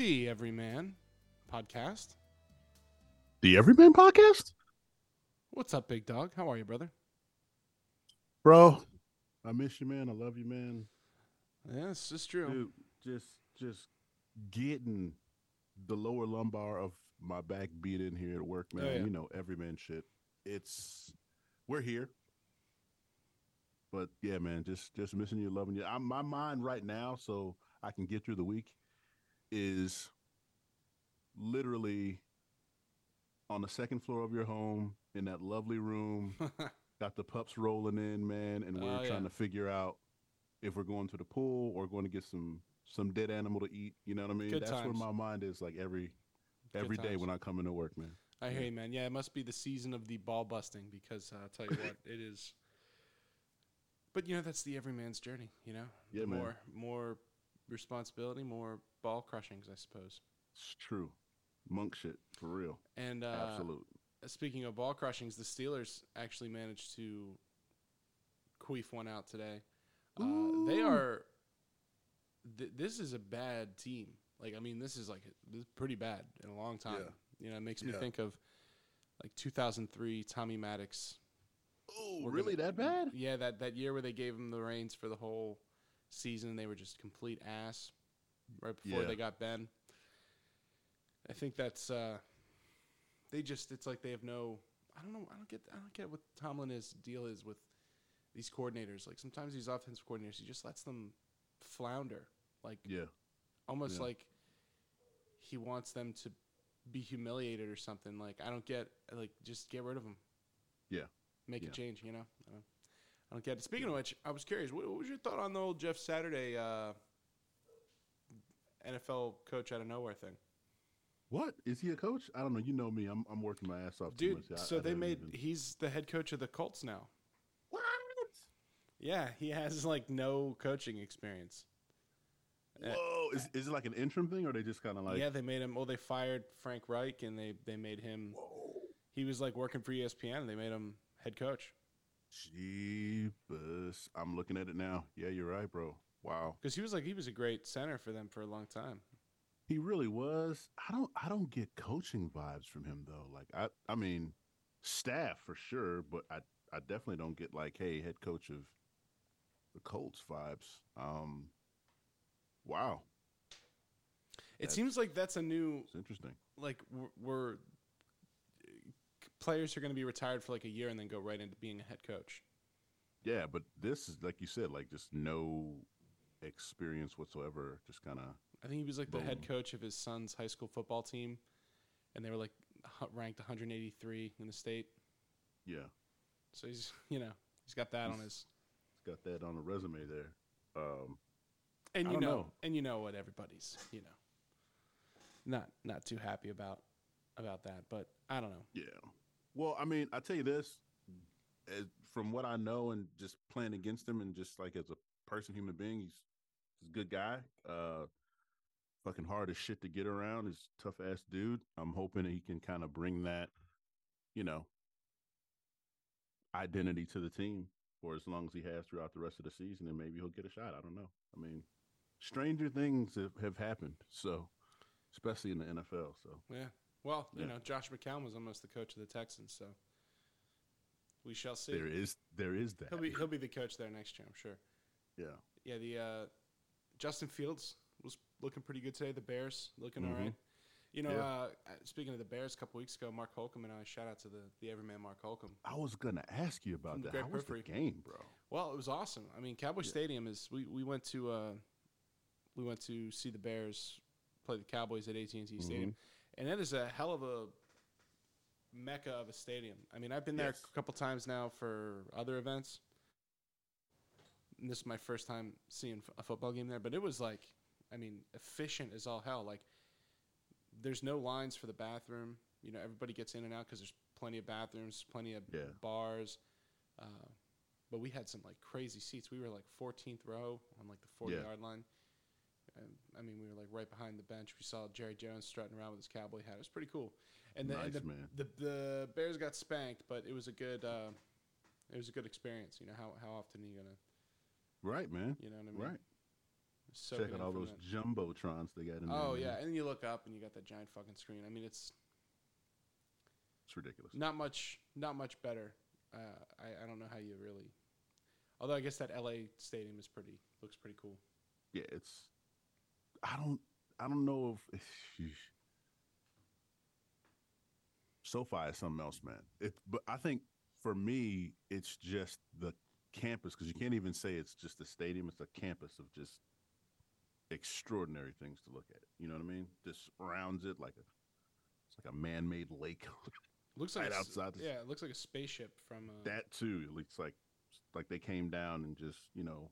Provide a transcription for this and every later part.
The Everyman podcast. The Everyman Podcast, What's up, big dog? How are you, brother? bro. I miss you, man. I love you, man. Yes, it's true. Dude, just just getting the lower lumbar of my back beat in here at work, oh, man. Oh, yeah. You know, Everyman shit. It's we're here. But yeah, man, just just missing you, loving you. I'm my mind right now, so I can get through the week, is literally on the second floor of your home in that lovely room got the pups rolling in, man, and we're Oh, trying yeah. to figure out if we're going to the pool or going to get some some dead animal to eat. You know what I mean? Good That's times. where my mind is like every every day times. when I come into work, man. I hear you, man. Yeah, it must be the season of the ball busting because uh, I'll tell you what, it is. But you know, that's the everyman's journey. You know, Yeah, The man. more more responsibility, more ball crushings, I suppose. It's true. Monk shit for real. And uh, Absolute. speaking of ball crushings, the Steelers actually managed to queef one out today. Uh, they are. Th- this is a bad team. Like, I mean, this is like this is pretty bad in a long time. Yeah. You know, it makes me Yeah. think of like 2003 Tommy Maddox. Oh, really gonna- that bad? Yeah, that that year where they gave him the reins for the whole season, they were just complete ass right before Yeah. they got Ben. I think that's uh they just it's like they have no I don't know I don't get I don't get what Tomlin's deal is with these coordinators. Like sometimes these offensive coordinators he just lets them flounder. Like Yeah. almost Yeah. like he wants them to be humiliated or something. Like I don't get like just get rid of them. Yeah. Make Yeah. a change. You know. I don't, get it. Speaking of which, I was curious. What, what was your thought on the old Jeff Saturday uh, NFL coach out of nowhere thing, What? Is he a coach? I don't know. You know me. I'm I'm working my ass off too dude? much. I- so I they made even- he's the head coach of the Colts now. What? Yeah, he has like no coaching experience. Uh, Whoa. Is is it like an interim thing or they just kind of like yeah, they made him. Well, they fired Frank Reich and they they made him. Whoa. He was like working for ESPN. and They made him head coach. Jeebus. I'm looking at it now. Yeah, you're right, bro. Wow. Because he was like he was a great center for them for a long time. He really was. I don't I don't get coaching vibes from him though. Like I I mean staff for sure, but I I definitely don't get like hey, head coach of the Colts vibes. Um wow. It That's- seems like that's a new It's interesting. like we're, we're players are going to be retired for like a year and then go right into being a head coach. Yeah, but this is like you said like just no experience whatsoever, just kind of I think he was like the head coach of his son's high school football team, and they were like ranked 183 in the state. yeah. So he's you know he's got that on his It's got that on the resume there. Um and you know, know. and you know what everybody's you know not not too happy about about that, but I don't know. Yeah. Well, I mean, I tell you this, as, from what I know and just playing against him and just like as a person, human being, he's, he's a good guy. Uh, fucking hard as shit to get around. He's tough ass dude. I'm hoping he can kind of bring that, you know, identity to the team for as long as he has throughout the rest of the season, and maybe he'll get a shot. I don't know. I mean, stranger things have, have happened. So, especially in the NFL. So, Yeah. Well, you Yeah. know, Josh McCown was almost the coach of the Texans, so we shall see. there is there is that. He'll be he'll be the coach there next year, I'm sure. yeah. Yeah, the uh, Justin Fields was looking pretty good today. The Bears looking all Mhm. right. You know, Yeah. uh, speaking of the Bears, a couple weeks ago, Mark Holcomb and I shout out to the the Everyman Mark Holcomb. I was gonna ask you about that. How was the Periphery. game, bro? Well, it was awesome. I mean, Cowboy Yeah. Stadium is. We, we went to uh, we went to see the Bears play the Cowboys at AT and T Stadium, Mm-hmm. And that is a hell of a mecca of a stadium. I mean, I've been there Yes. a couple times now for other events. And this is my first time seeing a football game there, but it was like, I mean, efficient as all hell. Like, there's no lines for the bathroom. You know, everybody gets in and out because there's plenty of bathrooms, plenty of Yeah. bars. Uh, but we had some like crazy seats. We were like 14th row on like the 40 Yeah. yard line. And, I mean, we were like right behind the bench. We saw Jerry Jones strutting around with his cowboy hat. It was pretty cool. And the, and Nice, the, man. the the Bears got spanked, but it was a good uh, it was a good experience. You know how how often are you gonna Right, man. you know what I mean? Right. soaking Check out all those that. jumbotrons they got in there. Oh man. yeah, and you look up and you got that giant fucking screen. I mean, it's it's ridiculous. not much, not much better. Uh, I I don't know how you really. Although I guess that L.A. stadium is pretty looks pretty cool. Yeah, it's. I don't. I don't know if. SoFi is something else, man. It, but I think for me, it's just the campus because you can't even say it's just a stadium. It's a campus of just extraordinary things to look at. You know what I mean? Just surrounds it like a. It's like a man-made lake. Looks like Right a outside the- Yeah, it looks like a spaceship from. Uh, that too. It looks like like they came down and just you know.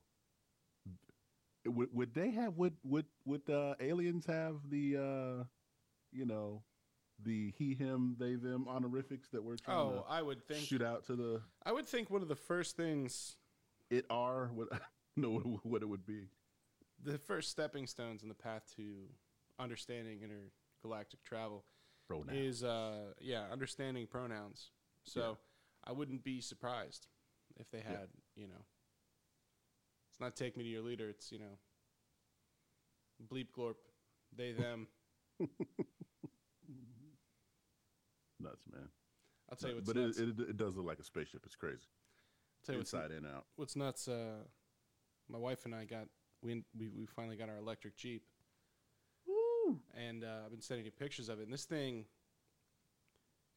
Would would they have would would would uh, aliens have the uh, you know, the he him they them honorifics that we're trying oh, I would to think. shoot out to the I would think one of the first things, it are what know what, it would be. the first stepping stones in the path to understanding intergalactic travel Pronoun. is uh yeah understanding pronouns so Yeah. i wouldn't be surprised if they Yeah. had you know it's not take me to your leader it's you know bleep glorp they them Nuts, man. i'll tell you what's but nuts it, it it does look like a spaceship. It's crazy. I'll tell you what's, Inside and out. what's nuts uh my wife and i got we, we we finally got our electric jeep Woo! and uh, I've been sending you pictures of it. And this thing,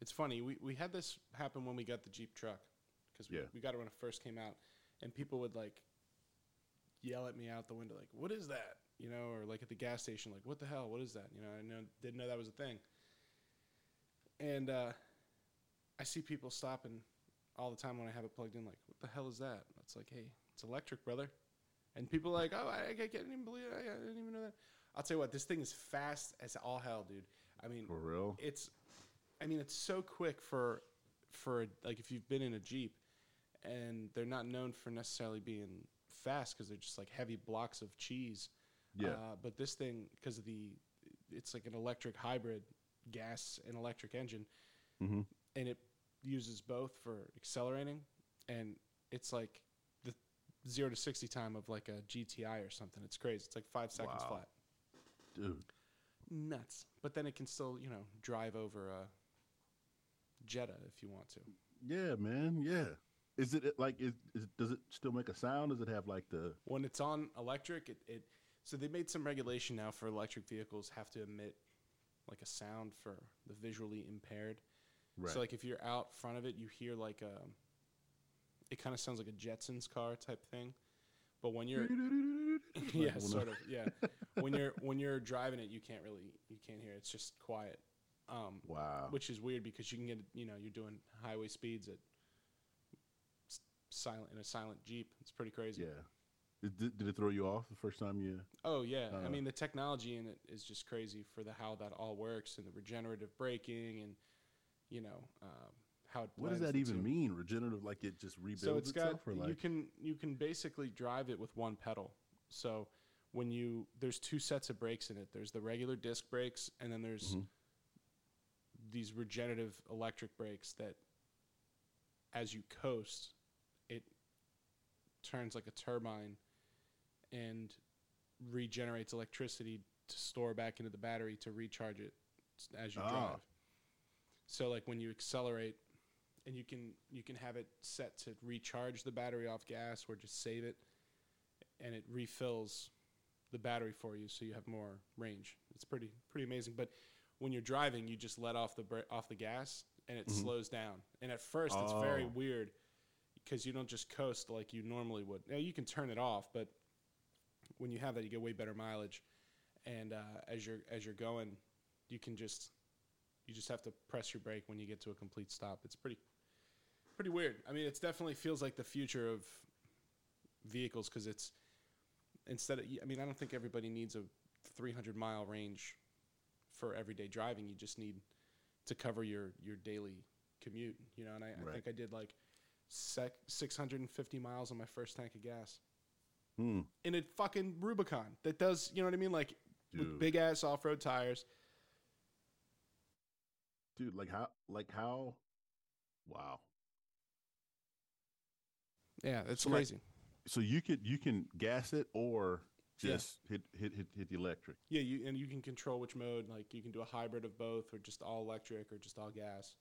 it's funny. We we had this happen when we got the Jeep truck because we, Yeah. we got it when it first came out, and people would like yell at me out the window like, "What is that?" You know, or like at the gas station, like, "What the hell? What is that?" You know, I know didn't know that was a thing. And uh, I see people stopping all the time when I have it plugged in, like, "What the hell is that?" It's like, "Hey, it's electric, brother." And people are like, "Oh, I, I can't even believe it. I, I didn't even know that." I'll tell you what, this thing is fast as all hell, dude. I mean, For real. it's, I mean, it's so quick for, for like if you've been in a Jeep, and they're not known for necessarily being fast because they're just like heavy blocks of cheese. Yeah. Uh, but this thing, because of the, it's like an electric hybrid, gas and electric engine, mm-hmm. and it uses both for accelerating, and it's like the zero to sixty time of like a GTI or something. It's crazy. It's like five seconds Wow. flat. Dude. Nuts. But then it can still, you know, drive over a Jetta if you want to. Yeah, man. Yeah. Is it like is, is does it still make a sound? Does it have like the When it's on electric, it, it so they made some regulation now for electric vehicles have to emit like a sound for the visually impaired. right? So like if you're out front of it, you hear like a it kind of sounds like a Jetsons car type thing. But when you're yeah, sort of. Yeah. when you're when you're driving it, you can't really you can't hear it. It's just quiet. Um, Wow. which is weird because you can get you know you're doing highway speeds at silent in a silent Jeep. It's pretty crazy. Yeah. Did, did- it throw you off the first time you? Oh yeah. I Uh, mean the technology in it is just crazy for the how that all works and the regenerative braking and you know um, how it What does that even two. mean? Regenerative, like it just rebuilds so it's itself, got or you can you can basically drive it with one pedal so when you there's two sets of brakes in it there's the regular disc brakes and then there's Mhm. these regenerative electric brakes that as you coast turns like a turbine and regenerates electricity to store back into the battery to recharge it as you Ah. drive so like when you accelerate and you can you can have it set to recharge the battery off gas or just save it and it refills the battery for you so you have more range it's pretty pretty amazing but when you're driving you just let off the bra- off the gas and it Mhm. slows down and at first it's very Oh. weird because you don't just coast like you normally would. Now you can turn it off but when you have that you get way better mileage. And uh, as you're as you're going you can just you just have to press your brake when you get to a complete stop. It's pretty pretty weird. I mean it definitely feels like the future of vehicles because it's instead of i mean i don't think everybody needs a 300 mile range for everyday driving. You just need to cover your your daily commute you know and i, I think i did like sec- 650 miles on my first tank of gas Hmm. in a fucking rubicon that does you know what i mean like big ass off-road tires dude, like how, like how, wow. yeah it's So, like, So you could you can gas it or Yeah. just hit hit hit hit the electric. Yeah, you and you can control which mode. Like you can do a hybrid of both, or just all electric, or just all gas.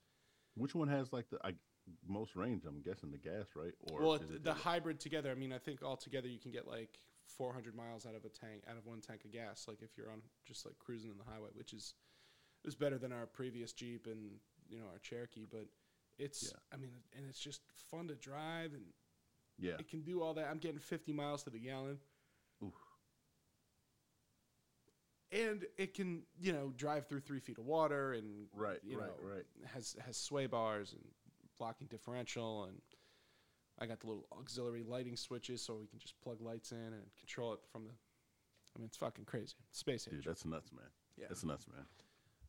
Which one has like the I, most range? I'm guessing the gas, right? Or well, is it, it the hybrid together. I mean, I think all together you can get like 400 miles out of a tank, out of one tank of gas. Like if you're on just like cruising in the highway, which is it was better than our previous Jeep and you know our Cherokee. But it's, Yeah. I mean, and it's just fun to drive and yeah. it can do all that. I'm getting 50 miles to the gallon. Oof. And it can, you know, drive through three feet of water and Right, you right, know, right. has has sway bars and locking differential and I got the little auxiliary lighting switches so we can just plug lights in and control it from the I mean it's fucking crazy. Space age. Dude, that's nuts, man. yeah. That's nuts, man.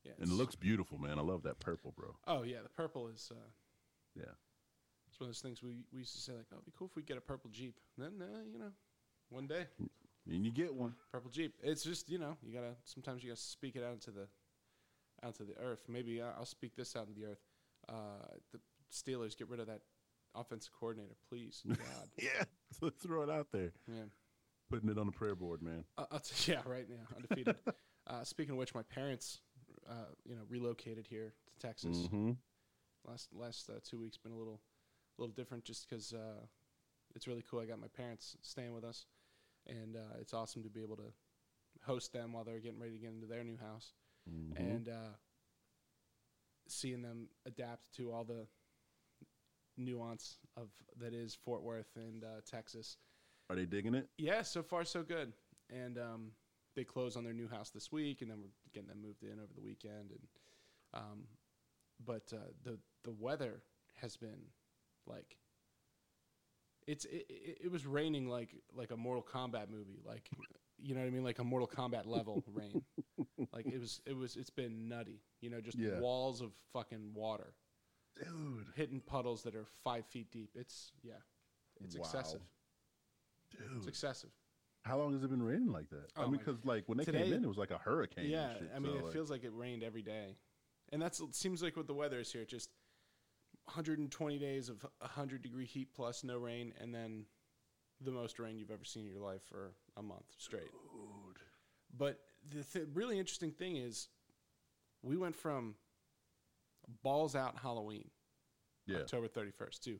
yeah. And it looks beautiful, man. I love that purple, bro. Oh yeah, the purple is uh Yeah. it's one of those things we, we used to say like, oh, it'd be cool if we get a purple Jeep. And then uh, you know, one day, And you get one. purple Jeep. It's just, you know, you gotta sometimes you gotta speak it out into the out to the earth. Maybe I- I'll speak this out into the earth. Uh, the Steelers get rid of that offensive coordinator, please. God. Yeah. So let's throw it out there. Yeah. Putting it on the prayer board, man. Uh, t- yeah, right now, undefeated. uh, speaking of which, my parents, uh, you know, relocated here to Texas. Mm-hmm. Last last uh, two weeks been a little, a little different, just because uh, it's really cool. I got my parents staying with us, and uh, it's awesome to be able to host them while they're getting ready to get into their new house, Mm-hmm. and uh, seeing them adapt to all the nuance of that is Fort Worth and uh, Texas. Are they digging it? Yeah, so far so good. And um, they close on their new house this week, and then we're getting them moved in over the weekend. And um, but uh, the the weather has been like it's it, it, it was raining like like a Mortal Kombat movie, like you know what I mean, like a Mortal Kombat level rain. Like it was it was it's been nutty, you know, just Yeah. walls of fucking water Dude. hitting puddles that are five feet deep. It's yeah, it's Wow. excessive. It's excessive. How long has it been raining like that? I Oh mean, my- because like when they Today- came in, it was like a hurricane. and Yeah, shit, I mean, so, it like- feels like it rained every day, and that's it seems like what the weather is here. Just 120 days of 100 degree heat plus no rain, and then the most rain you've ever seen in your life for a month straight. Dude. But the th- really interesting thing is, we went from balls out Halloween, Yeah. October 31st, too.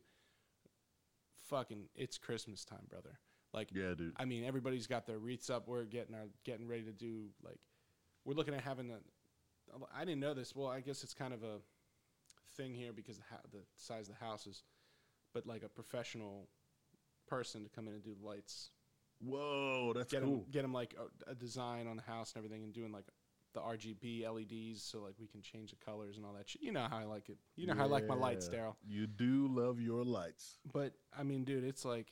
fucking it's Christmas time, brother. Like Yeah, dude. I mean, everybody's got their wreaths up. We're getting our getting ready to do like we're looking at having a. I didn't know this. Well, I guess it's kind of a thing here because the, ha- the size of the houses, but like a professional person to come in and do the lights. Whoa, that's Get cool. get them like a, a design on the house and everything, and doing like the RGB LEDs, so like we can change the colors and all that shit. You know how I like it. You know how I like my lights, Yeah. Daryl. You do love your lights. But I mean, dude, it's like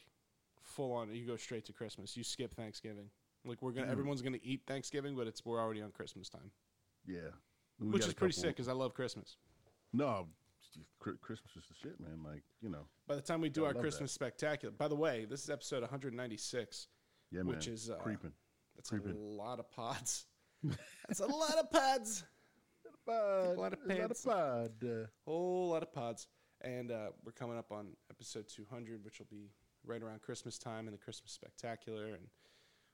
full on. You go straight to Christmas. You skip Thanksgiving. Like we're gonna, Dude. everyone's gonna eat Thanksgiving, but it's we're already on Christmas time, Yeah. We which is pretty sick because I love Christmas. No, Christmas is the shit, man. Like you know, By the time we do I our love that. Christmas spectacular, by the way, this is episode 196, yeah, man. which is uh, creeping. that's creeping. a lot of pods. That's a lot of pods. Pod, lot of pods. a lot pants. of pod. Uh, Whole lot of pods, and uh, we're coming up on episode 200, which will be right around Christmas time and the Christmas spectacular and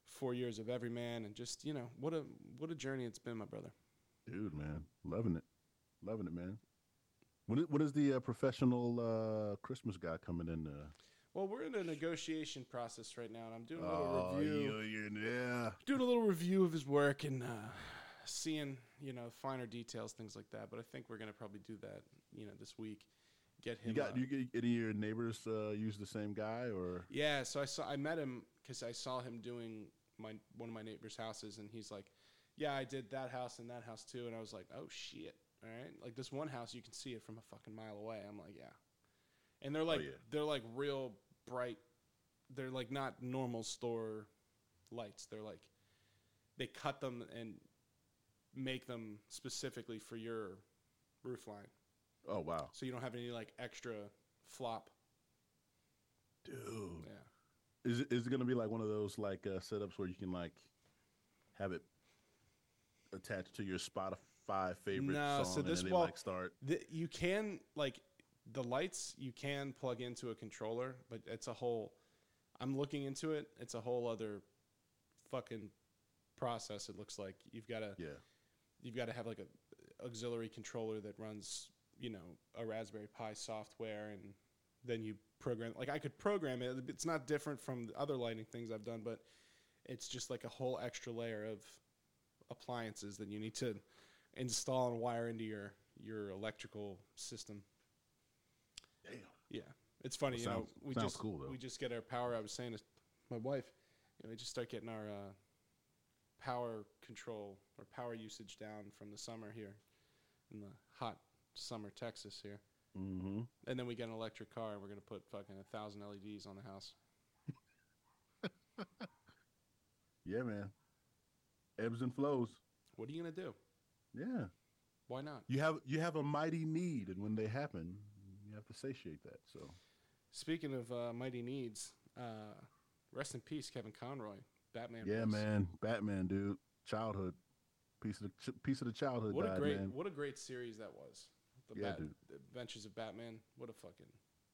four years of Everyman, and just you know what a what a journey it's been, my brother. dude, man, loving it, loving it, man. When is, when is the uh, professional uh, Christmas guy coming in? Uh, Well, we're in a negotiation process right now, and I'm doing a little oh, review, yeah, yeah. doing a little review of his work and uh, seeing you know finer details, things like that. But I think we're gonna probably do that, you know, this week. Get him. You got uh, you get any of your neighbors uh, use the same guy or? Yeah, so I saw I met him because I saw him doing my one of my neighbor's houses, and he's like, "Yeah, I did that house and that house too." And I was like, "Oh shit!" All right, like this one house, you can see it from a fucking mile away. I'm like, "Yeah," and they're like yeah. they're like real bright. They're like not normal store lights. They're like they cut them and make them specifically for your roof line, Oh wow, so you don't have any like extra flop. dude. Yeah. Is it, is it gonna be like one of those like uh, setups where you can like have it attached to your Spotify favorite No, song so and this then they like start? The, you can like the lights you can plug into a controller, but it's a whole. I'm looking into it. It's a whole other fucking process. It looks like you've got to Yeah. you've got to have like a auxiliary controller that runs you know a Raspberry Pi software, and then you program. Like I could program it. It's not different from the other lighting things I've done, but it's just like a whole extra layer of appliances that you need to install and wire into your your electrical system. Damn. Yeah, it's funny. Sounds- you know, we sounds just cool, though. we just get our power. I was saying to my wife, you know, we just start getting our uh, power control or power usage down from the summer here in the hot summer Texas here, Mm-hmm. and then we get an electric car and we're gonna put fucking a thousand LEDs on the house. Yeah, man. Ebbs and flows. What are you gonna do? Yeah. Why not? You have you have a mighty need, and when they happen, have to satiate that. So Speaking of uh, mighty needs, uh, rest in peace, Kevin Conroy, Batman. yeah, man. Batman, dude. Childhood. Piece of the ch- piece of the childhood What died, a great man. what a great series that was. The, Yeah, Bat- dude. the Adventures of Batman. What a fucking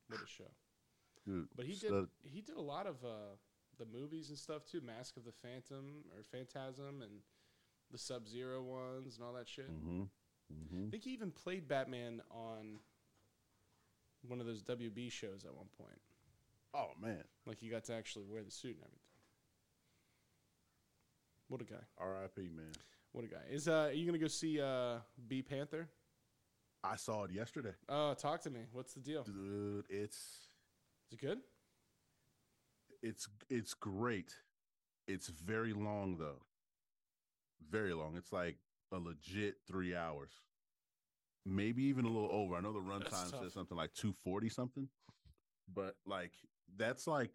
what a show. Dude, But he did he did a lot of uh, the movies and stuff too. Mask of the Phantom or Phantasm and the Sub Zero ones and all that shit. Mhm. Mhm. I think he even played Batman on one of those WB shows at one point. Oh man. Like he got to actually wear the suit and everything. What a guy! R.I.P. Man. What a guy! Is uh, are you gonna go see uh, B Panther? I saw it yesterday, Oh, talk to me. What's the deal? dude. It's Is it good? it's it's great. It's very long though. Very long. It's like a legit three hours. Maybe even a little over. I know the runtime says something like two forty something, but like that's like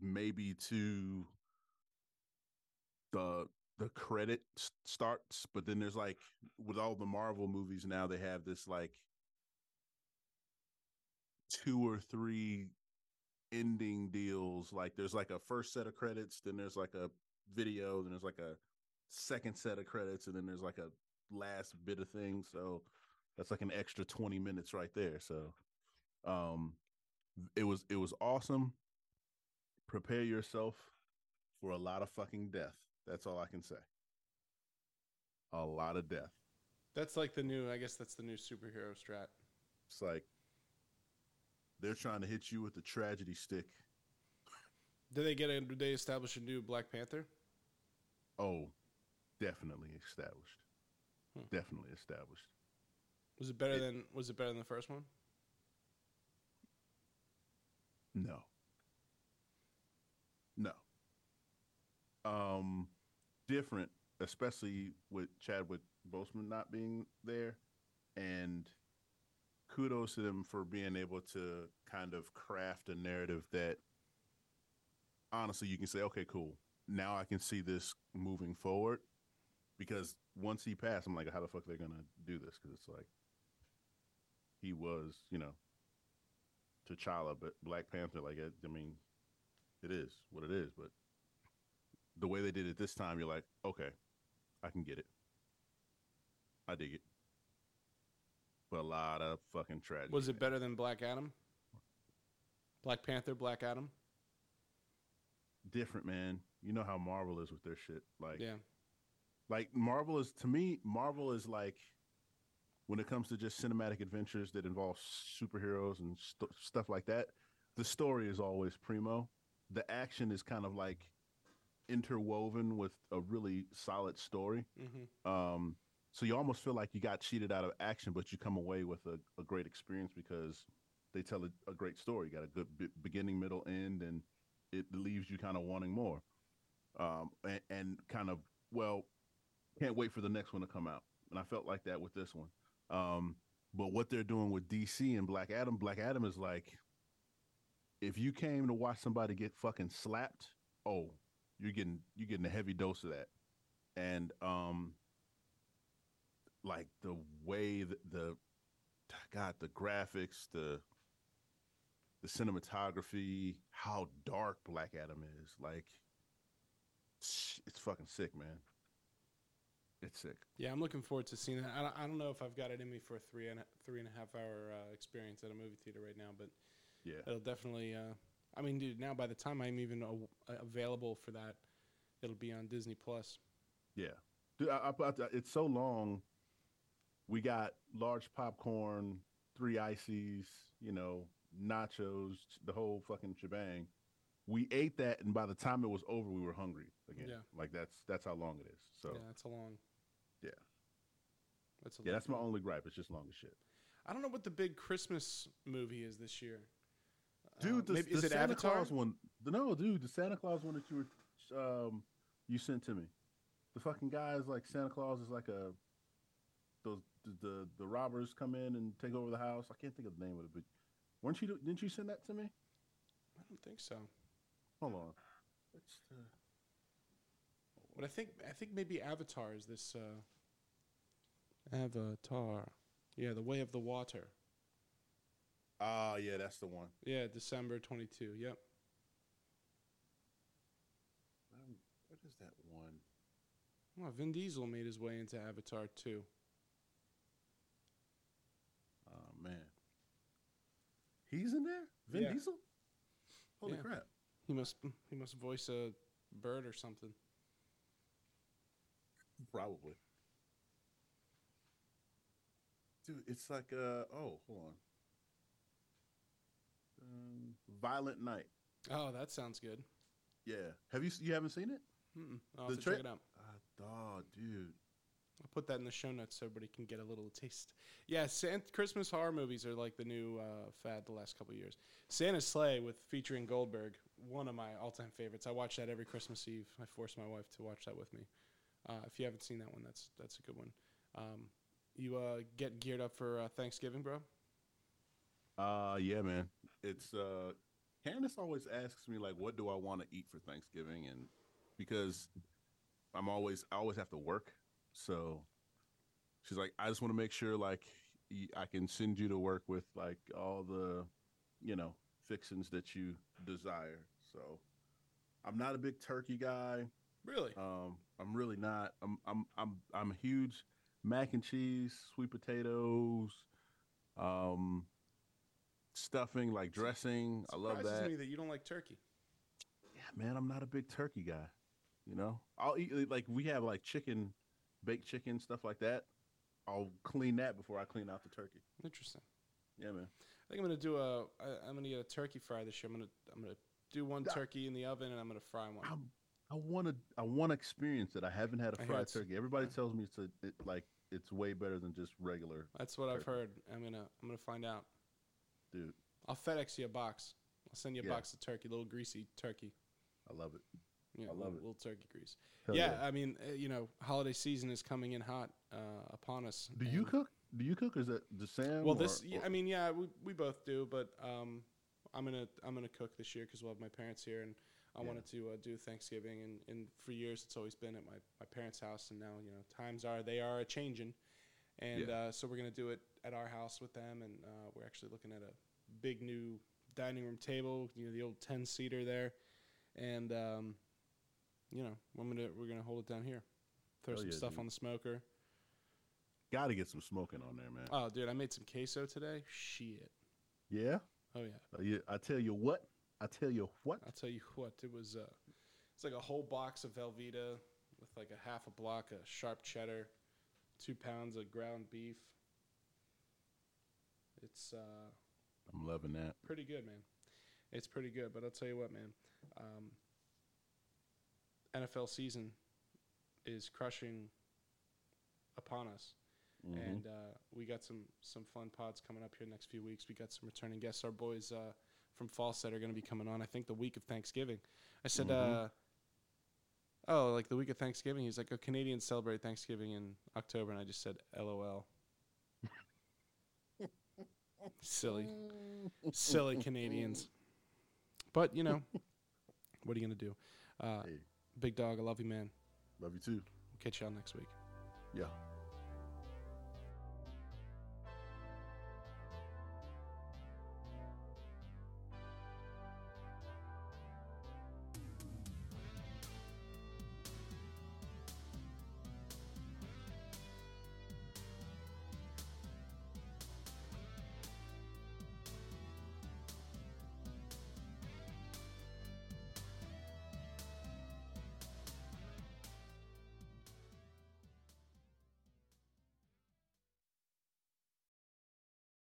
maybe to the the credit starts, but then there's like with all the Marvel movies now they have this like two or three ending deals. Like there's like a first set of credits, then there's like a video, then there's like a second set of credits, and then there's like a last bit of thing. So that's like an extra 20 minutes right there. So um it was it was awesome. Prepare yourself for a lot of fucking death. That's all I can say. A lot of death. That's like the new. I guess that's the new superhero strat. It's like they're trying to hit you with the tragedy stick. Did they get a? Did they establish a new Black Panther? Oh, definitely established. Definitely established. Was it better It- than? Was it better than the first one? No. No. Um, different, especially with Chadwick Boseman not being there, and kudos to them for being able to kind of craft a narrative that, honestly, you can say, okay, cool. Now I can see this moving forward, because once he passed, I'm like, how the fuck are they gonna do this? Because it's like he was, you know, T'Challa, but Black Panther, like I, I mean, it is what it is. But the way they did it this time, you're like, okay, I can get it. I dig it. But a lot of fucking tragedy. Was it better than Black Adam? Black Panther, Black Adam. different, man? You know how Marvel is with their shit. Like, Yeah, like Marvel is to me. Marvel is like when it comes to just cinematic adventures that involve superheroes and st- stuff like that. The story is always primo. The action is kind of like interwoven with a really solid story. hmm Um, so you almost feel like you got cheated out of action, but you come away with a, a great experience because they tell a, a great story. You got a good be- beginning, middle, end, and it leaves you kind of wanting more. Um, and, and kind of well, can't wait for the next one to come out. And I felt like that with this one. Um, but what they're doing with DC and Black Adam, Black Adam is like, if you came to watch somebody get fucking slapped, oh, you're getting you're getting a heavy dose of that. And um, like the way that the God, the graphics, the the cinematography, how dark Black Adam is, like it's fucking sick, man. It's sick. yeah. I'm looking forward to seeing that. I don't, I don't know if I've got it in me for a three and a, three and a half hour uh, experience at a movie theater right now, but Yeah. it'll definitely uh, I mean, dude, now by the time I'm even a- available for that, it'll be on Disney Plus. Yeah, dude, I, I, it's so long. We got large popcorn, three ices, you know, nachos, the whole fucking shebang. We ate that, and by the time it was over, we were hungry again. Yeah. Like that's that's how long it is. So Yeah, that's a long. Yeah. That's a yeah, that's my only gripe. It's just long as shit. I don't know what the big Christmas movie is this year. Dude, Uh, the, maybe- the is it Santa Avatar? Claus one? the- No, dude, the Santa Claus one that you were, um, you sent to me. The fucking guy is like Santa Claus is like a those the, the the robbers come in and take over the house. I can't think of the name of it, but weren't you? Didn't you send that to me? I don't think so. Hold on. What's the? But I think I think maybe Avatar is this. Uh, Avatar, yeah, the Way of the Water. Ah, yeah, that's the one. Yeah, December twenty two. Yep. Um, what is that one? Well, Vin Diesel made his way into Avatar too. Oh man, he's in there. Vin Yeah. Diesel. Holy Yeah. crap! He must he must voice a bird or something. Probably. It's like uh oh, hold on. Um, Violent Night. Oh, that sounds good. Yeah. Have you you haven't seen it? Mm-mm. I'll The have tra- check it out. Uh, dog, dude. I'll put that in the show notes so everybody can get a little taste. Yeah, Sant- Christmas horror movies are like the new uh, fad the last couple of years. Santa's Slay with featuring Goldberg, one of my all-time favorites. I watch that every Christmas Eve. I force my wife to watch that with me. Uh, if you haven't seen that one, that's that's a good one. Um, you uh, get geared up for uh, Thanksgiving, bro? Uh yeah, man. It's uh Candace always asks me like what do I want to eat for Thanksgiving and because I'm always I always have to work. So she's like I just want to make sure like I can send you to work with like all the you know fixings that you desire. So I'm not a big turkey guy. Really? Um, I'm really not. I'm I'm I'm I'm a huge mac and cheese, sweet potatoes, um, stuffing like dressing. I love Surprises that. me that you don't like turkey. Yeah, man, I'm not a big turkey guy. You know, I'll eat like we have like chicken, baked chicken, stuff like that. I'll clean that before I clean out the turkey. Interesting. Yeah, man. I think I'm gonna do a. I, I'm gonna get a turkey fry this year. I'm gonna I'm gonna do one turkey in the oven and I'm gonna fry one. I'm, I want to. I want to experience it. I haven't had a fried turkey. Everybody tells me it's a, it, like it's way better than just regular, That's what I've heard. I'm gonna I'm gonna find out. dude. I'll FedEx you a box. I'll send you a Yeah. box of turkey, little greasy turkey. I love it. Yeah, I love little, it. little turkey grease. Hell yeah, I mean, uh, you know, holiday season is coming in hot uh, upon us. Do you cook? Do you cook? Or is it the Sam? Well, this. or- yeah, or- I mean, yeah, we, we both do, but um, I'm gonna I'm gonna cook this year because we'll have my parents here, and I Yeah. wanted to uh, do Thanksgiving, and, and for years it's always been at my, my parents' house, and now you know times are they are a changing, and Yeah. uh, so we're gonna do it at our house with them, and uh, we're actually looking at a big new dining room table, you know, the old ten seater there, and um, you know, I'm gonna we're gonna hold it down here, throw Hell some yeah, stuff dude. on the smoker. Got to get some smoking on there, man. Oh, dude, I made some queso today. Shit. yeah. Oh yeah. Yeah. I tell you what. I tell you what. I'll tell you what, it was uh it's like a whole box of Velveeta with like a half a block of sharp cheddar, two pounds of ground beef. It's uh I'm loving that. pretty good, man. It's pretty good, but I'll tell you what, man. Um, NFL season is crushing upon us, Mhm. and uh, we got some some fun pods coming up here next few weeks. We got some returning guests. Our boys uh, from Fallset are going to be coming on. I think the week of Thanksgiving. I said, Mhm. uh, "Oh, like the week of Thanksgiving." He's like, "Oh, Canadians celebrate Thanksgiving in October," and I just said, "LOL." Silly, silly Canadians. But you know, what are you gonna do? Uh, Hey, big dog, I love you, man. love you too. Catch y'all next week. Yeah.